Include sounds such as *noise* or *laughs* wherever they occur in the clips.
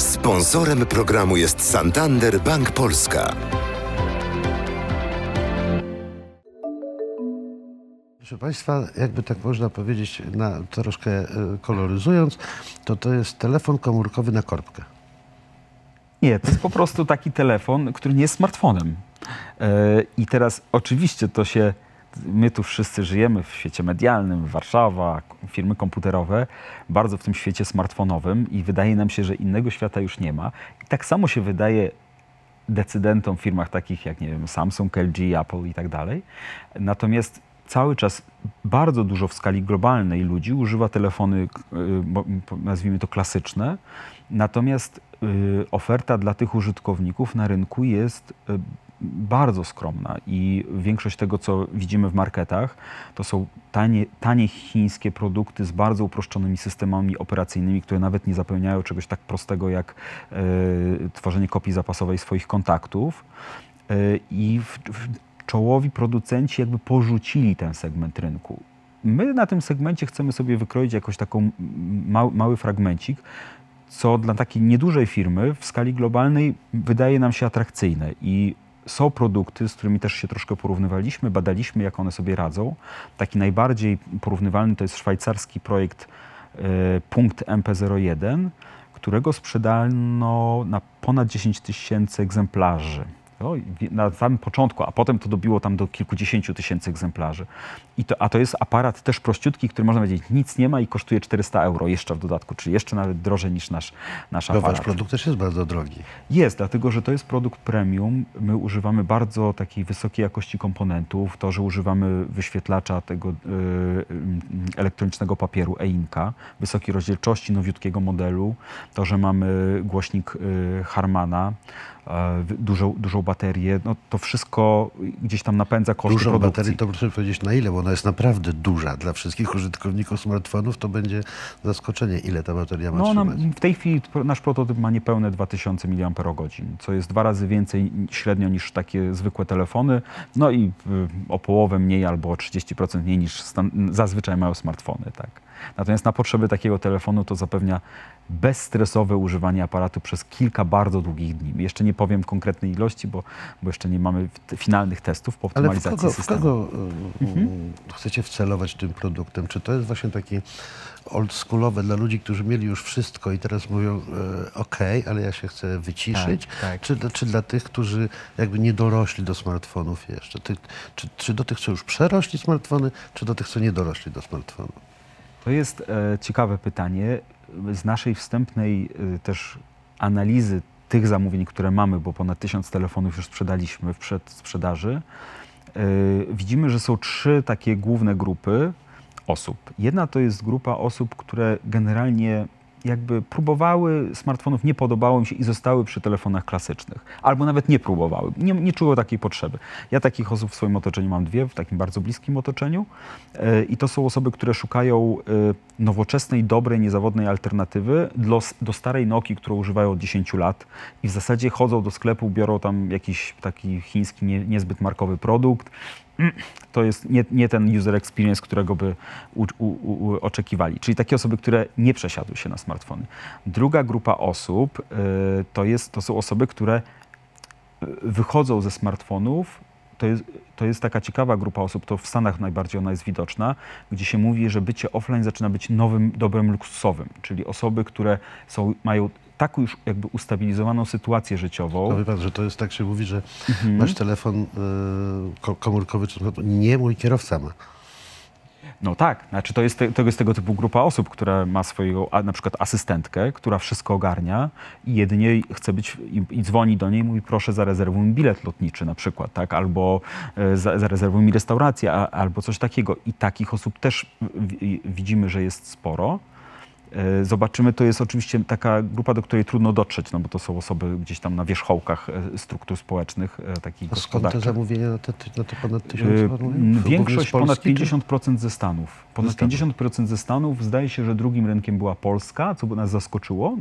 Sponsorem programu jest Santander Bank Polska. Proszę Państwa, jakby tak można powiedzieć, na, troszkę e, koloryzując, to to jest telefon komórkowy na korbkę. Nie, to jest po prostu taki telefon, który nie jest smartfonem. E, I teraz oczywiście to się, my tu wszyscy żyjemy w świecie medialnym, Warszawa, firmy komputerowe, bardzo w tym świecie smartfonowym i wydaje nam się, że innego świata już nie ma. I tak samo się wydaje decydentom w firmach takich jak, nie wiem, Samsung, LG, Apple i tak dalej. Natomiast cały czas bardzo dużo w skali globalnej ludzi używa telefony, y, nazwijmy to klasyczne, natomiast y, oferta dla tych użytkowników na rynku jest y, bardzo skromna i większość tego, co widzimy w marketach, to są tanie, tanie chińskie produkty z bardzo uproszczonymi systemami operacyjnymi, które nawet nie zapewniają czegoś tak prostego jak y, tworzenie kopii zapasowej swoich kontaktów. Y, I w, w, czołowi producenci jakby porzucili ten segment rynku. My na tym segmencie chcemy sobie wykroić jakoś taką mały, mały fragmencik, co dla takiej niedużej firmy w skali globalnej wydaje nam się atrakcyjne. I są produkty, z którymi też się troszkę porównywaliśmy, badaliśmy, jak one sobie radzą. Taki najbardziej porównywalny to jest szwajcarski projekt e, Punkt MP01, którego sprzedano na ponad 10 tysięcy egzemplarzy. No, na samym początku, a potem to dobiło tam do kilkudziesięciu tysięcy egzemplarzy. I to, a to jest aparat też prościutki, który można powiedzieć nic nie ma i kosztuje 400 euro jeszcze w dodatku, czyli jeszcze nawet drożej niż nasz, nasz aparat. wasz produkt też jest bardzo drogi. Jest, dlatego że to jest produkt premium. My używamy bardzo takiej wysokiej jakości komponentów. To, że używamy wyświetlacza tego y, y, elektronicznego papieru e-inka, wysokiej rozdzielczości, nowiutkiego modelu. To, że mamy głośnik y, Harmana, dużą, dużą baterię. No, to wszystko gdzieś tam napędza koszty Dużą produkcji. baterię to proszę powiedzieć na ile, bo ona jest naprawdę duża dla wszystkich użytkowników smartfonów, to będzie zaskoczenie, ile ta bateria ma No, ona, w tej chwili nasz prototyp ma niespełne 2000 mAh, co jest dwa razy więcej średnio niż takie zwykłe telefony, no i y, o połowę mniej albo o 30% mniej niż zazwyczaj mają smartfony. Tak. Natomiast na potrzeby takiego telefonu to zapewnia bezstresowe używanie aparatu przez kilka bardzo długich dni. Jeszcze nie powiem konkretnej ilości, bo, bo jeszcze nie mamy finalnych testów po Ale w optymalizacji kogo, w systemu. kogo y, chcecie wcelować tym produktem? Czy to jest właśnie takie oldschoolowe dla ludzi, którzy mieli już wszystko i teraz mówią, e, ok, ale ja się chcę wyciszyć? Tak, tak. Czy, czy dla tych, którzy jakby nie dorośli do smartfonów jeszcze? Ty, czy, czy do tych, co już przerośli smartfony, czy do tych, co nie dorośli do smartfonów? To jest e, ciekawe pytanie. Z naszej wstępnej e, też analizy tych zamówień, które mamy, bo ponad tysiąc telefonów już sprzedaliśmy w przedsprzedaży, e, widzimy, że są trzy takie główne grupy osób. Jedna to jest grupa osób, które generalnie jakby próbowały smartfonów, nie podobało im się i zostały przy telefonach klasycznych. Albo nawet nie próbowały, nie, nie czuły takiej potrzeby. Ja takich osób w swoim otoczeniu mam dwie, w takim bardzo bliskim otoczeniu. E, I to są osoby, które szukają e, nowoczesnej, dobrej, niezawodnej alternatywy do, do starej Nokii, którą używają od 10 lat i w zasadzie chodzą do sklepu, biorą tam jakiś taki chiński, nie, niezbyt markowy produkt. To jest nie, nie ten user experience, którego by u, u, u, oczekiwali. Czyli takie osoby, które nie przesiadły się na smartfony. Druga grupa osób y, to, jest, to są osoby, które y, wychodzą ze smartfonów. To jest, to jest taka ciekawa grupa osób, to w Stanach najbardziej ona jest widoczna, gdzie się mówi, że bycie offline zaczyna być nowym dobrem luksusowym. Czyli osoby, które są, mają taką już jakby ustabilizowaną sytuację życiową. To wie pan, że to jest tak się mówi, że Mhm. masz telefon y, ko- komórkowy, czy nie mój kierowca ma. No tak, znaczy to jest, te, to jest tego typu grupa osób, która ma swoją a, na przykład asystentkę, która wszystko ogarnia i jedynie chce być i, i dzwoni do niej i mówi proszę zarezerwuj mi bilet lotniczy na przykład, tak, albo e, za, zarezerwuj mi restaurację, a, albo coś takiego. I takich osób też w, widzimy, że jest sporo. E, Zobaczymy, to jest oczywiście taka grupa, do której trudno dotrzeć, no bo to są osoby gdzieś tam na wierzchołkach e, struktur społecznych, e, takich A skąd te zamówienia na te, na te ponad tysiąc? Głównie Większość, z ponad Polski, czy- 50% ze Stanów. Ponad Ze Stanów. 50% ze Stanów. Zdaje się, że drugim rynkiem była Polska, co by nas zaskoczyło,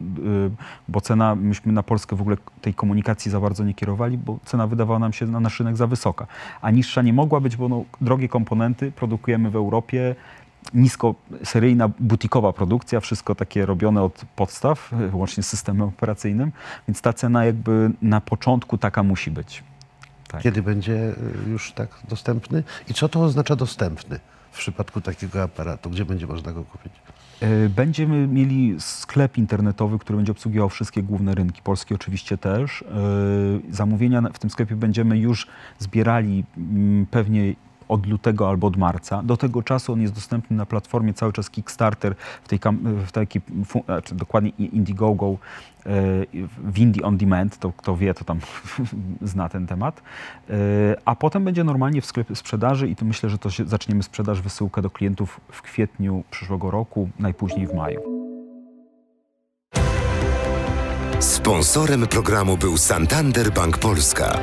bo cena, myśmy na Polskę w ogóle tej komunikacji za bardzo nie kierowali, bo cena wydawała nam się na nasz rynek za wysoka. A niższa nie mogła być, bo no, drogie komponenty produkujemy w Europie niskoseryjna, butikowa produkcja, wszystko takie robione od podstaw, łącznie z systemem operacyjnym, więc ta cena jakby na początku taka musi być. Tak. Kiedy będzie y, już tak dostępny? I co to oznacza dostępny w przypadku takiego aparatu? Gdzie będzie można go kupić? Y, Będziemy mieli sklep internetowy, który będzie obsługiwał wszystkie główne rynki, polskie oczywiście też. Y, Zamówienia w tym sklepie będziemy już zbierali mm, pewnie od lutego albo od marca. Do tego czasu on jest dostępny na platformie cały czas Kickstarter, w tej, w takiej, znaczy dokładnie Indiegogo, y, w Indie On Demand, to kto wie, to tam *laughs* zna ten temat. Y, A potem będzie normalnie w sklepie sprzedaży i to myślę, że to się, zaczniemy sprzedaż, wysyłkę do klientów w kwietniu przyszłego roku, najpóźniej w maju. Sponsorem programu był Santander Bank Polska.